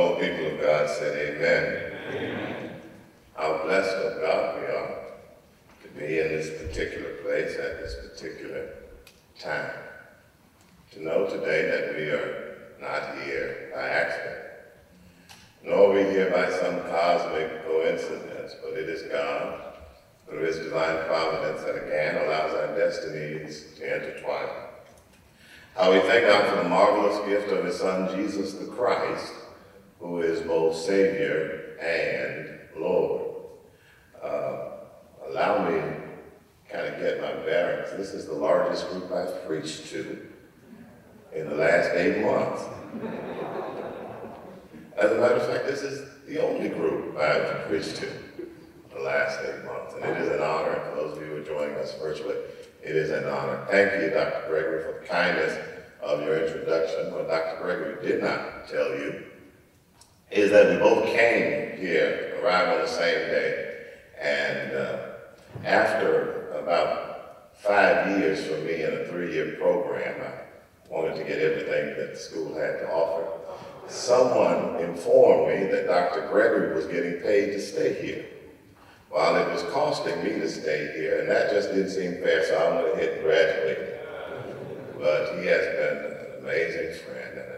all people of God said amen. amen. How blessed of God we are to be in this particular place at this particular time. To know today that we are not here by accident, nor are we here by some cosmic coincidence, but it is God, through his divine providence, that again allows our destinies to intertwine. How we thank God for the marvelous gift of his son, Jesus the Christ, who is both Savior and Lord. Uh, allow me kind of get my bearings. This is the largest group I've preached to in the last eight months. As a matter of fact, this is the only group I've preached to the last eight months. And it is an honor, and for those of you who are joining us virtually, it is an honor. Thank you, Dr. Gregory, for the kindness of your introduction. What Dr. Gregory did not tell you is that we both came here, arrived on the same day, and uh, after about five years for me in a three-year program, I wanted to get everything that the school had to offer. Someone informed me that Dr. Gregory was getting paid to stay here, while it was costing me to stay here, and that just didn't seem fair, so I went ahead and graduated. But he has been an amazing friend and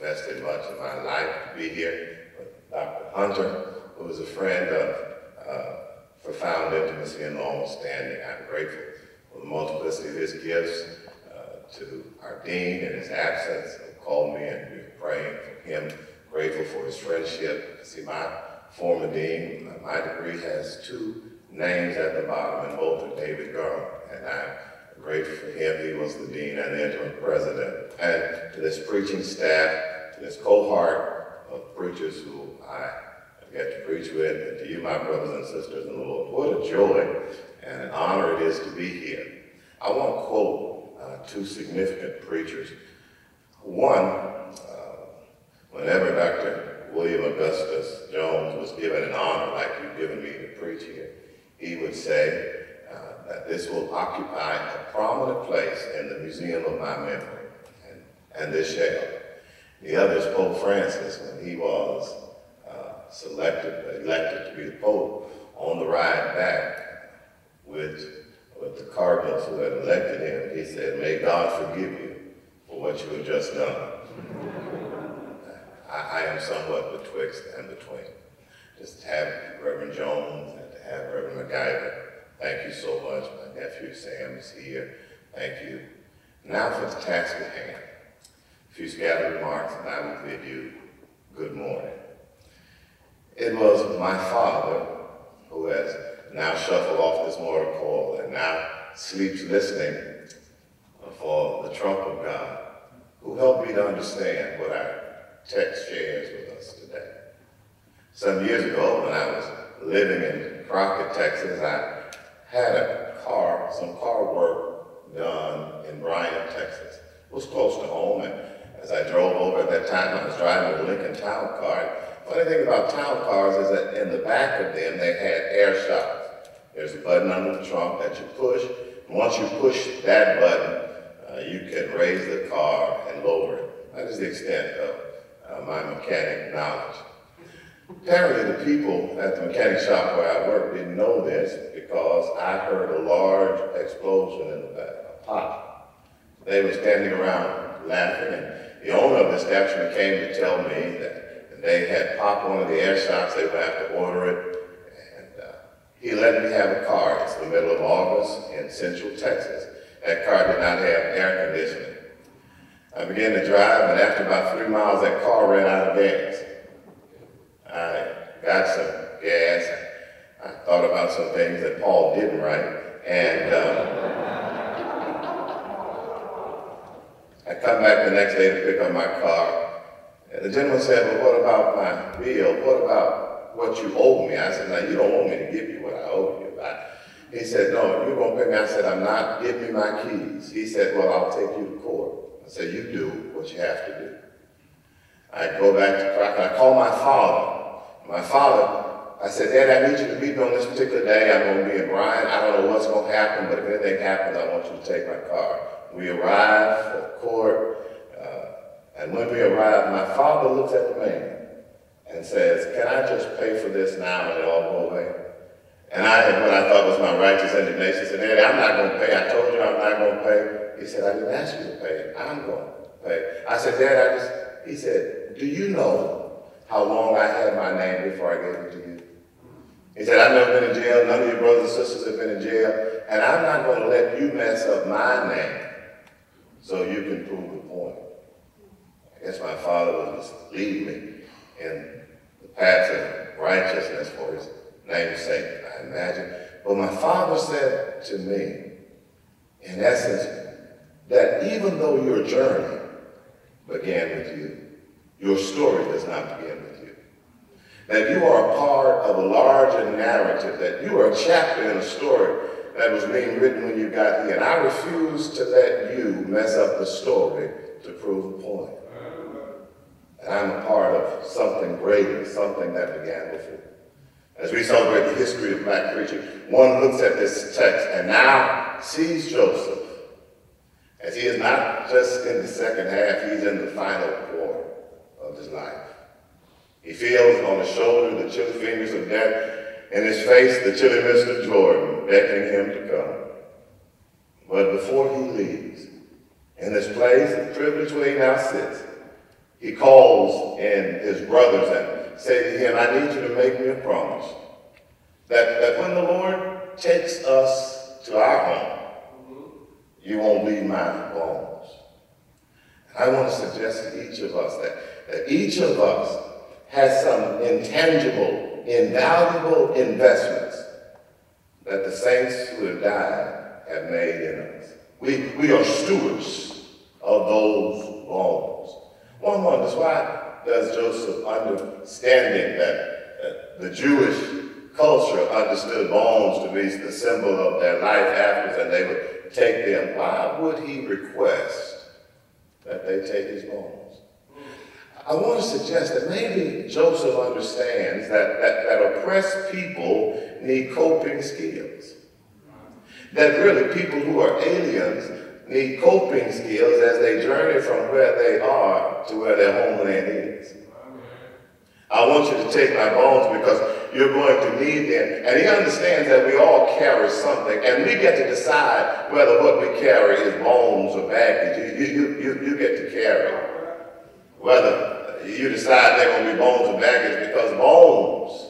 invested much of my life to be here. Dr. Hunter, who is a friend of uh, profound intimacy and long standing. I'm grateful for the multiplicity of his gifts uh, to our dean in his absence, who called me and we were praying for him. Grateful for his friendship. See, my former dean, uh, my degree has two names at the bottom, and both are David Garland. And I'm grateful for him. He was the dean and the interim president. And to this preaching staff, to this cohort of preachers who I get to preach with, and to you, my brothers and sisters in the Lord. What a joy and an honor it is to be here. I want to quote uh, two significant preachers. One, uh, whenever Dr. William Augustus Jones was given an honor like you've given me to preach here, he would say that this will occupy a prominent place in the museum of my memory, and, and this shall. The other is Pope Francis when he was uh, selected, elected to be the Pope on the ride back with, with the cardinals who had elected him. He said, may God forgive you for what you have just done. I, I am somewhat betwixt and between. Just to have Reverend Jones and to have Reverend McIver. Thank you so much. My nephew Sam is here. Thank you. Now for the task at hand. A few scattered remarks and I will bid you good morning. It was my father who has now shuffled off this mortal coil and now sleeps listening for the trump of God, who helped me to understand what our text shares with us today. Some years ago, when I was living in Crockett, Texas, I had a car, some car work done in Bryan, Texas. It was close to home, and as I drove over at that time, I was driving a Lincoln Town car, Funny thing about town cars is that in the back of them, they had air shocks. There's a button under the trunk that you push. And once you push that button, uh, you can raise the car and lower it. That is the extent of uh, my mechanic knowledge. Apparently, the people at the mechanic shop where I work didn't know this because I heard a large explosion in the back, a pop. They were standing around laughing, and the owner of the establishment came to tell me that they had popped one of the air shocks. They would have to order it. And uh, he let me have a car. It's the middle of August in Central Texas. That car did not have air conditioning. I began to drive, and after about three miles, that car ran out of gas. I got some gas. I thought about some things that Paul didn't write. And um, I come back the next day to pick up my car. And the gentleman said, well, what about my bill? What about what you owe me? I said, now, you don't want me to give you what I owe you. I, he said, no, you're going to pay me. I said, I'm not. Give me my keys. He said, well, I'll take you to court. I said, you do what you have to do. I go back to. I call my father. My father, I said, Dad, I need you to meet me on this particular day. I'm going to be in Bryan. I don't know what's going to happen, but if anything happens, I want you to take my car. We arrive for court. Uh, and when we arrived, my father looks at the man and says, can I just pay for this now and it all go away? And I had what I thought was my righteous indignation said, Daddy, I'm not going to pay. I told you I'm not going to pay. He said, I didn't ask you to pay. I'm going to pay. I said, Dad, I just, he said, do you know how long I had my name before I gave it to you? He said, I've never been in jail. None of your brothers and sisters have been in jail. And I'm not going to let you mess up my name so you can prove the point. I guess my father was leading me in the path of righteousness for his name's sake, I imagine. But my father said to me, in essence, that even though your journey began with you, your story does not begin with you. That you are a part of a larger narrative, that you are a chapter in a story that was being written when you got here. And I refuse to let you mess up the story to prove a point. And I'm a part of something greater, something that began before. As we celebrate the history of black preaching, one looks at this text and now sees Joseph as he is not just in the second half, he's in the final his life. He feels on his shoulder the chilly fingers of death, and his face the chilly mist of Jordan beckoning him to come. But before he leaves, in this place of privilege where he now sits, he calls in his brothers and say to him, I need you to make me a promise that, that when the Lord takes us to our home, you won't leave my bones. I want to suggest to each of us that each of us has some intangible, invaluable investments that the saints who have died have made in us. We, we are stewards of those bones. One wonders why does Joseph, understanding that the Jewish culture understood bones to be the symbol of their life after, and they would take them, why would he request that they take his bones? I want to suggest that maybe Joseph understands that, that, that oppressed people need coping skills. That really people who are aliens need coping skills as they journey from where they are to where their homeland is. I want you to take my bones because you're going to need them. And he understands that we all carry something, and we get to decide whether what we carry is bones or baggage. You, you, you, you get to carry whether you decide they're going to be bones or baggage because bones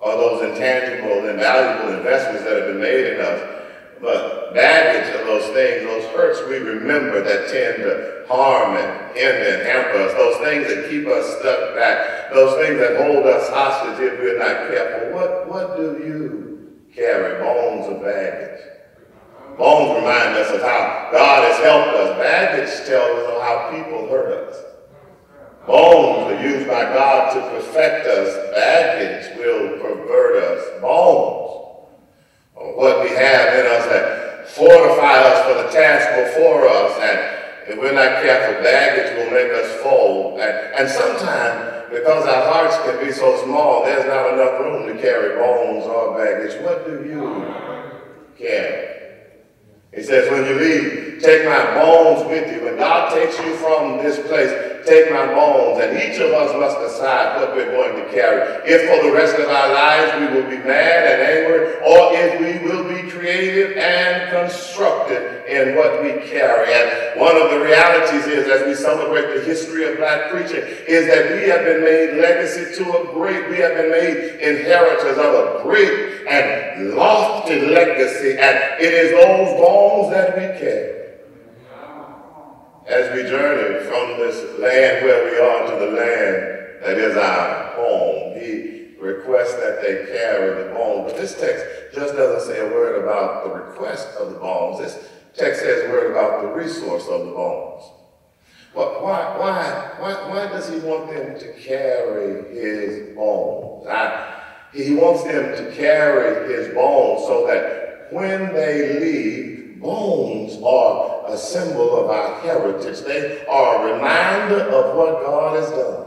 are those intangible and valuable investments that have been made in us but baggage of those things, those hurts we remember that tend to harm and hinder and hamper us, those things that keep us stuck back, those things that hold us hostage if we're not careful. What, what do you carry? Bones of baggage. Bones remind us of how God has helped us. Baggage tells us how people hurt us. Bones are used by God to perfect us. Baggage will pervert us. Bones are what we have in us that fortify us for the task before us. And if we're not careful, baggage will make us fold. And, and sometimes, because our hearts can be so small, there's not enough room to carry bones or baggage. What do you carry? He says, when you leave, take my bones with you. When God takes you from this place, take my bones. And each of us must decide what we're going to carry. If for the rest of our lives we will be mad and angry, or if we will be creative and constructive in what we carry. And one of the realities is, as we celebrate the history of black preaching, is that we have been made legacy to a great, we have been made inheritors of a great and lofty legacy. And it is those bones that we carry as we journey from this land where we are to the land that is our home. He requests that they carry the bones. But this text just doesn't say a word about the request of the bones. This text says a word about the resource of the bones. Well, why, why, why, why does he want them to carry his bones? I, he wants them to carry his bones so that when they leave, bones are a symbol of our heritage. They are a reminder of what God has done.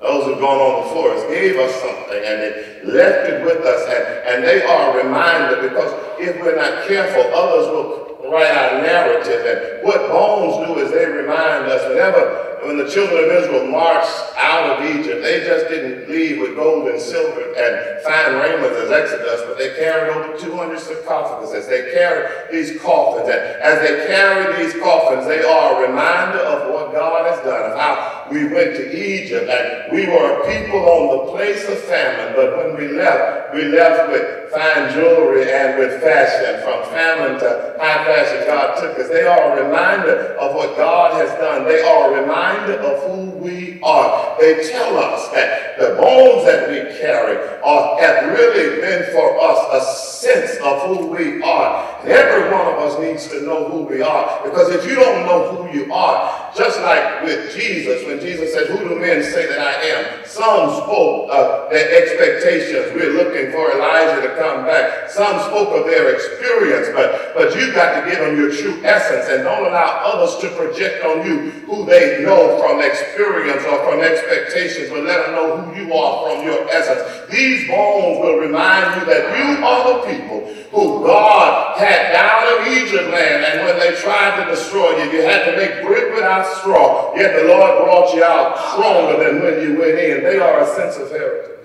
Those who've gone on before us gave us something and they left it with us and, and they are a reminder because if we're not careful, others will write our narrative. And what bones do is they remind us whenever when the children of Israel marched out of Egypt, they just didn't leave with gold and silver and fine raiment as Exodus, but they carried over 200 sarcophaguses. They carried these coffins. And as they carry these coffins, they are a reminder of what God has done, of how we went to Egypt and we were a people on the place of famine, but when we left, we left with fine jewelry and with fashion. From famine to high fashion, God took us. They are a reminder of what God has done. They are a reminder of who we are. They tell us that the bones that we carry are, have really been for us a sense of who we are. And every one of us needs to know who we are. Because if you don't know who you are, just like with Jesus, when Jesus said, Who do men say that I am? Some spoke of their expectations. We're looking for Elijah to come back. Some spoke of their experience, but, but you've got to give them your true essence and don't allow others to project on you who they know from experience or from expectations, but let them know who you are from your essence. These bones will remind you that you are the people who God had down in Egypt land, and when they tried to destroy you, you had to make brick without straw. Yet the Lord brought you out stronger than when you went in. They are a sense of heritage.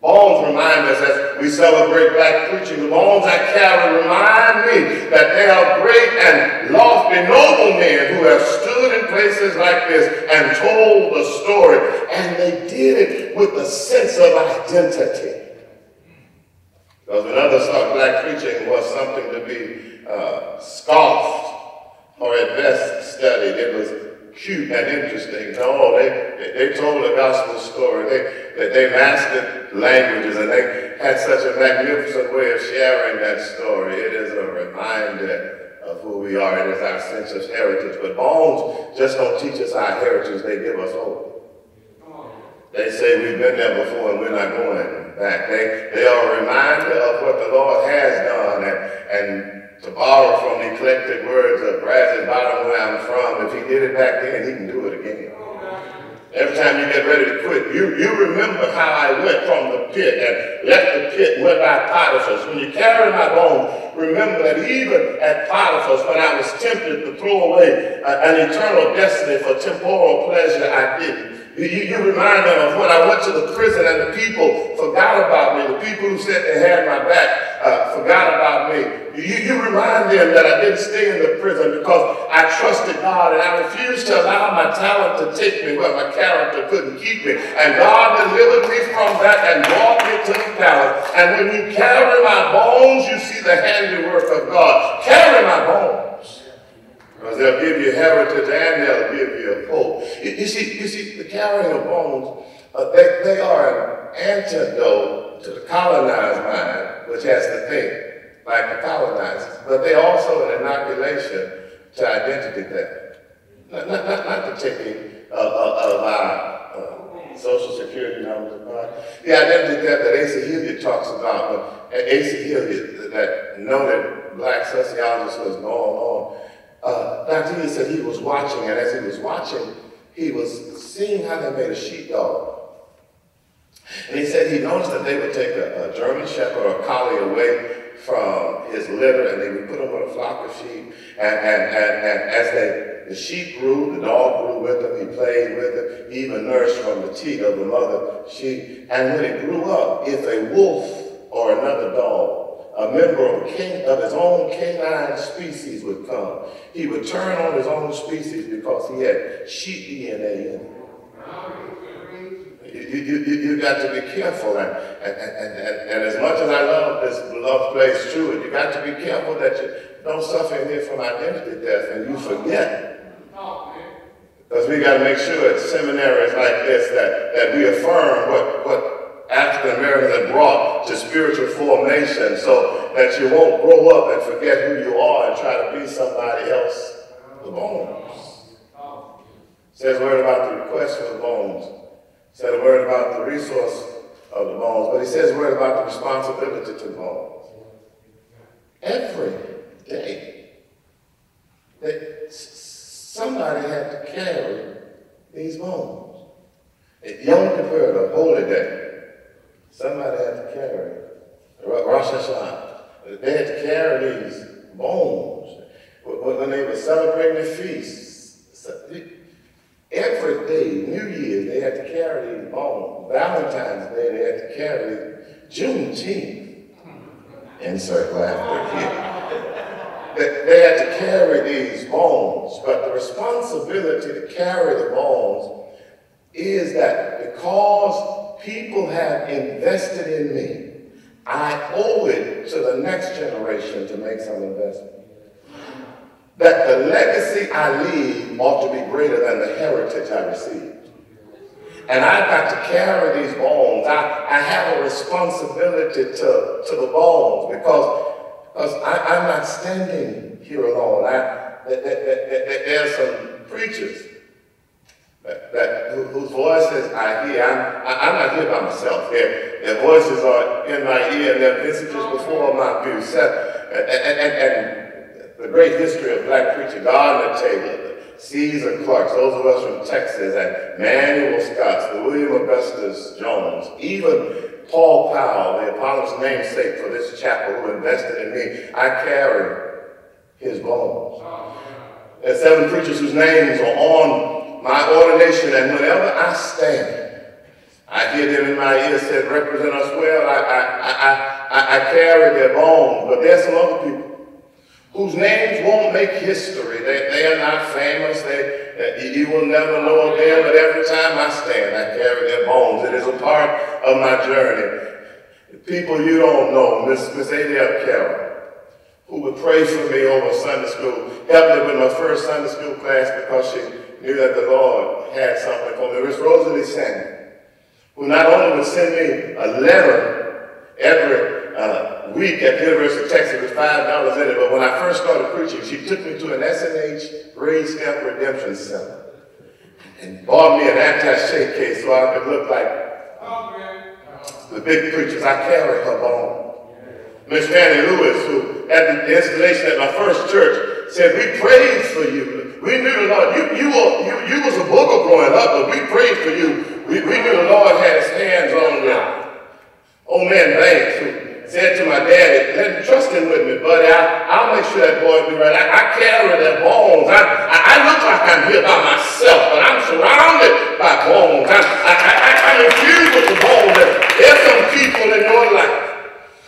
Bones remind us as we celebrate black preaching. The bones I carry remind me that they are great and lofty, noble men who have like this and told the story. And they did it with a sense of identity. Because when others thought black preaching was something to be uh, scoffed or at best studied, it was cute and interesting. No, they, they told a gospel story. They, they, they mastered languages and they had such a magnificent way of sharing that story. It is a reminder of who we are. It is our sense of heritage. But bones just don't teach us our heritage. They give us hope. They say we've been there before and we're not going back. They, they are a reminder of what the Lord has done and, and to borrow from the eclectic words of Bradley Bottom where I'm from, if he did it back then, he can do it again. Every time you get ready to quit, you, you remember how I went from the pit and left the pit went by Potiphar's. When you carry my bones, remember that even at Potiphar's, when I was tempted to throw away an eternal destiny for temporal pleasure, I didn't. You, you, remind them of when I went to the prison and the people forgot about me. The people who said they had my back uh, forgot about me. You, you remind them that I didn't stay in the prison because I trusted God and I refused to allow my talent to take me where my character couldn't keep me. And God delivered me from that and brought me to the palace. And when you carry my bones, you see the handiwork of God. Carry my bones. Because they'll give you heritage and they'll give you hope. You, see, you see, the carrying of bones, uh, they, they are an antidote to the colonized mind, which has to think like the colonizers. But they also an inoculation to identity theft. Not, not, not, not the taking of, of, of our social security numbers, the identity theft that Asa Hilliard talks about. But Asa Hilliard, that noted black sociologist was going on uh, Dr. Said he was watching, and as he was watching, he was seeing how they made a sheepdog. And he said he noticed that they would take a, a German Shepherd or a Collie away from his litter and they would put him with a flock of sheep. And, and, and, and as they, the sheep grew, the dog grew with him, he played with it, he even nursed from the teat of the mother sheep. And when it grew up, if a wolf or another dog a member of, king, of his own canine species would come. He would turn on his own species because he had sheep DNA in him. You, you, you, you got to be careful. And, and, and, and, and as much as I love this beloved place, true, you got to be careful that you don't suffer in here from identity theft and you forget. Because we got to make sure at seminaries like this that, that we affirm what, what African Americans have brought to spiritual formation so that you won't grow up and forget who you are and try to be somebody else. The bones. Says a word about the request for the bones. Said a word about the resource of the bones, but he says a word about the responsibility to the bones. Every day, that somebody had to carry these bones. Yom Kippur, the holy day, Somebody had to carry Rosh Hashanah. They had to carry these bones when they were celebrating the feast. every day, New Year's, they had to carry these bones. Valentine's Day, they had to carry Juneteenth. Insert laughter here. They, they had to carry these bones, but the responsibility to carry the bones is that because people have invested in me, I owe it to the next generation to make some investment. That the legacy I leave ought to be greater than the heritage I received. And I've got to carry these bones. I, I have a responsibility to, to the bones because, because I, am not standing here alone. I, there, there, there are some preachers that, that, whose voices I hear. I'm, I'm not here by myself. Their, their voices are in my ear and their visages before my view. And, and, and, the great history of black preacher, Gardner Taylor, Caesar Clark, those of us from Texas, and Manuel Scott, the William Augustus Jones, even Paul Powell, the eponymous namesake for this chapel who invested in me, I carry his bones. There are seven preachers whose names are on my ordination, and whenever I stand, I hear them in my ear said, represent us well. I, I, I, I, carry their bones. But there's some other people whose names won't make history. They, they are not famous. They, you will never know them, but every time I stand, I carry their bones. It is a part of my journey. People you don't know, Miss, Miss Adele Carroll, who would pray for me over Sunday school, helped me with my first Sunday school class because she knew that the Lord had something for me. Miss Rosalie Samuel, who not only would send me a letter every uh, week at the University of Texas with $5 in it, but when I first started preaching, she took me to an S&H Green Stamp Redemption Center and bought me an attache case so I could look like the big preachers. I carry her bone. Miss Fannie Lewis, who at the installation at my first church said, we prayed for you. We knew the Lord. You, you, were, you, you was a booger growing up, but we prayed for you. We, we knew the Lord had his hands on you. Old man Banks, who said to my daddy, let him trust him with me, buddy. I, I'll make sure that boy be right. I, I carry their bones. I, I, I, look like I'm here by myself, but I'm surrounded by bones. I, I, I, I'm infused with the bones. There's some people in your life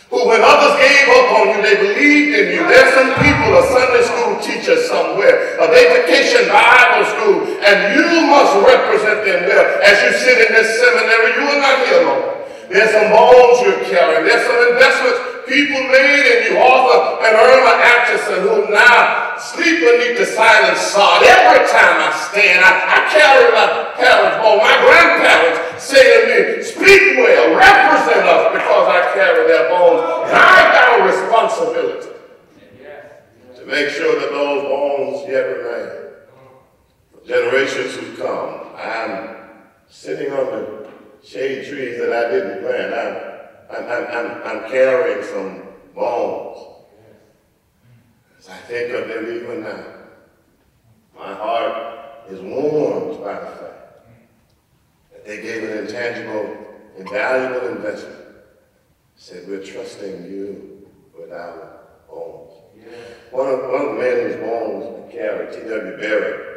who when others gave up on you, they believed in you. There's some people, a Sunday school teacher somewhere, a vacation Bible school, and you must represent them well. As you sit in this seminary, you are not here alone. There's some bones you're carrying. There's some investments people made in you. Arthur and Irma Atchison, who now sleep beneath the silent sod. Every time I stand, I, I carry my parents' bone. My grandparents say to me, speak well, represent us because I carry their bones. And I got a responsibility to make sure that those bones yet remain. For generations who come, I'm sitting under shade trees that I didn't plant. I'm, I'm, I'm, I'm carrying some bones. As I think of them even now, my heart is warmed by the fact that they gave an intangible, invaluable investment. Said, we're trusting you with our bones. Yeah. One, of, one of the men whose bones we carried, T.W. Berry,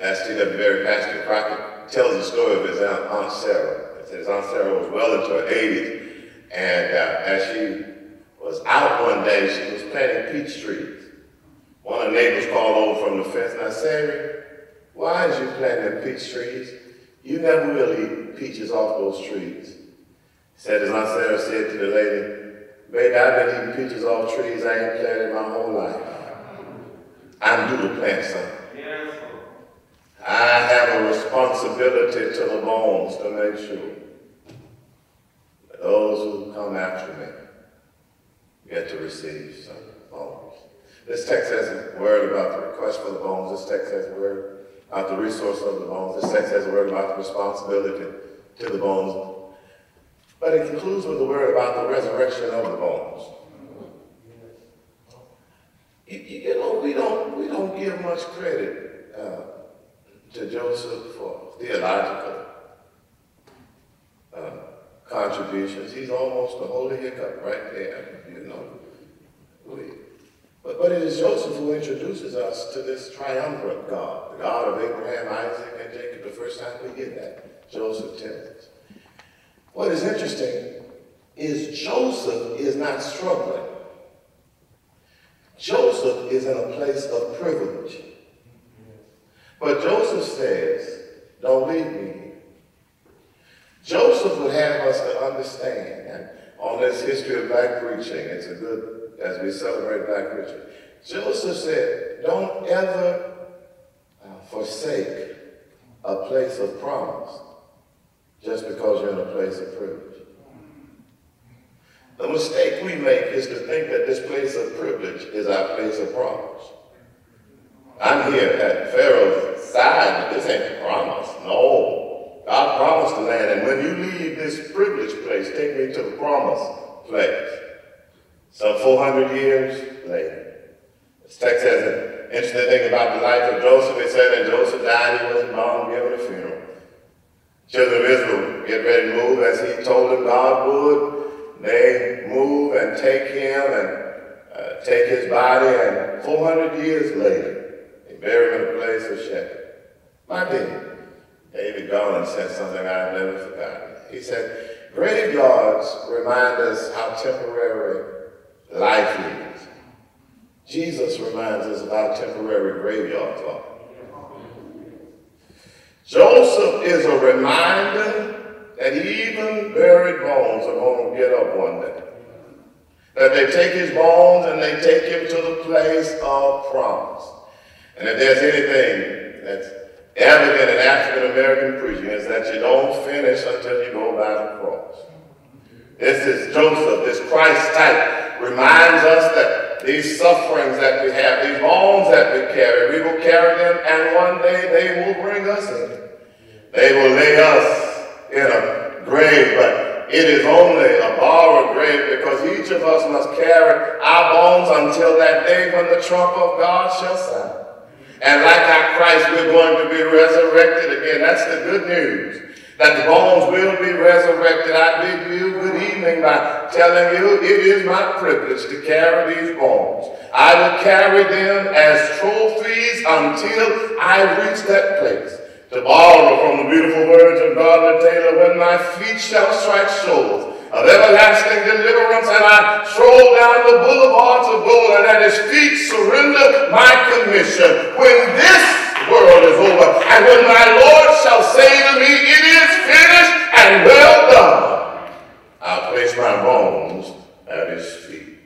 as T.W. Berry, Pastor Crockett, tells the story of his Aunt, Aunt Sarah. His Aunt Sarah was well into her 80s, and uh, as she was out one day, she was planting peach trees. One of the neighbors called over from the fence, and I said, why is you planting peach trees? You never will eat peaches off those trees. Said as Aunt Sarah said to the lady, baby, I've been eating peaches off trees I ain't planted my whole life. I'm due to plant some. I have a responsibility to the bones to make sure that those who come after me get to receive some bones. This text has a word about the request for the bones. This text has a word about the resource of the bones. This text has a word about the responsibility to the bones. But it concludes with a word about the resurrection of the bones. You, you know, we don't, we don't give much credit to Joseph for theological uh, contributions. He's almost a holy hiccup right there, you know. We, But, but it is Joseph who introduces us to this triumvirate God, the God of Abraham, Isaac, and Jacob. The first time we get that, Joseph tells us. What is interesting is Joseph is not struggling. Joseph is in a place of privilege. But Joseph says, don't leave me Joseph would have us to understand, and on this history of black preaching, it's a good, as we celebrate black preaching, Joseph said, don't ever uh, forsake a place of promise just because you're in a place of privilege. The mistake we make is to think that this place of privilege is our place of promise. I'm here at Pharaoh's side, but this ain't the promise. No. God promised the land, and when you leave this privileged place, take me to the promised place. Some 400 years later. This text has an interesting thing about the life of Joseph. It said that Joseph died, he wasn't born, given a funeral. Children of Israel get ready to move as he told them God would. They move and take him and uh, take his body, and 400 years later, they bury him in a place of Shechem. My dear, David Garland said something I've never forgotten. He said, graveyards remind us how temporary life is. Jesus reminds us of how temporary graveyards are. Joseph is a reminder that even buried bones are going to get up one day. That they take his bones and they take him to the place of promise. And if there's anything that's evident in African American preaching is that you don't finish until you go by the cross. This is Joseph, this Christ type, reminds us that these sufferings that we have, these bones that we carry, we will carry them and one day they will bring us in. They will lay us in a grave, but it is only a borrowed grave because each of us must carry our bones until that day when the trump of God shall sound. And like our Christ, we're going to be resurrected again. That's the good news. That the bones will be resurrected. I bid you good evening by telling you it is my privilege to carry these bones. I will carry them as trophies until I reach that place. To borrow from the beautiful words of Gardner Taylor, when my feet shall strike shores of everlasting deliverance, and I stroll down the boulevards of gold, and at his feet surrender my commission. When this world is over, and when my Lord shall say to me, It is finished and well done, I'll place my bones at his feet.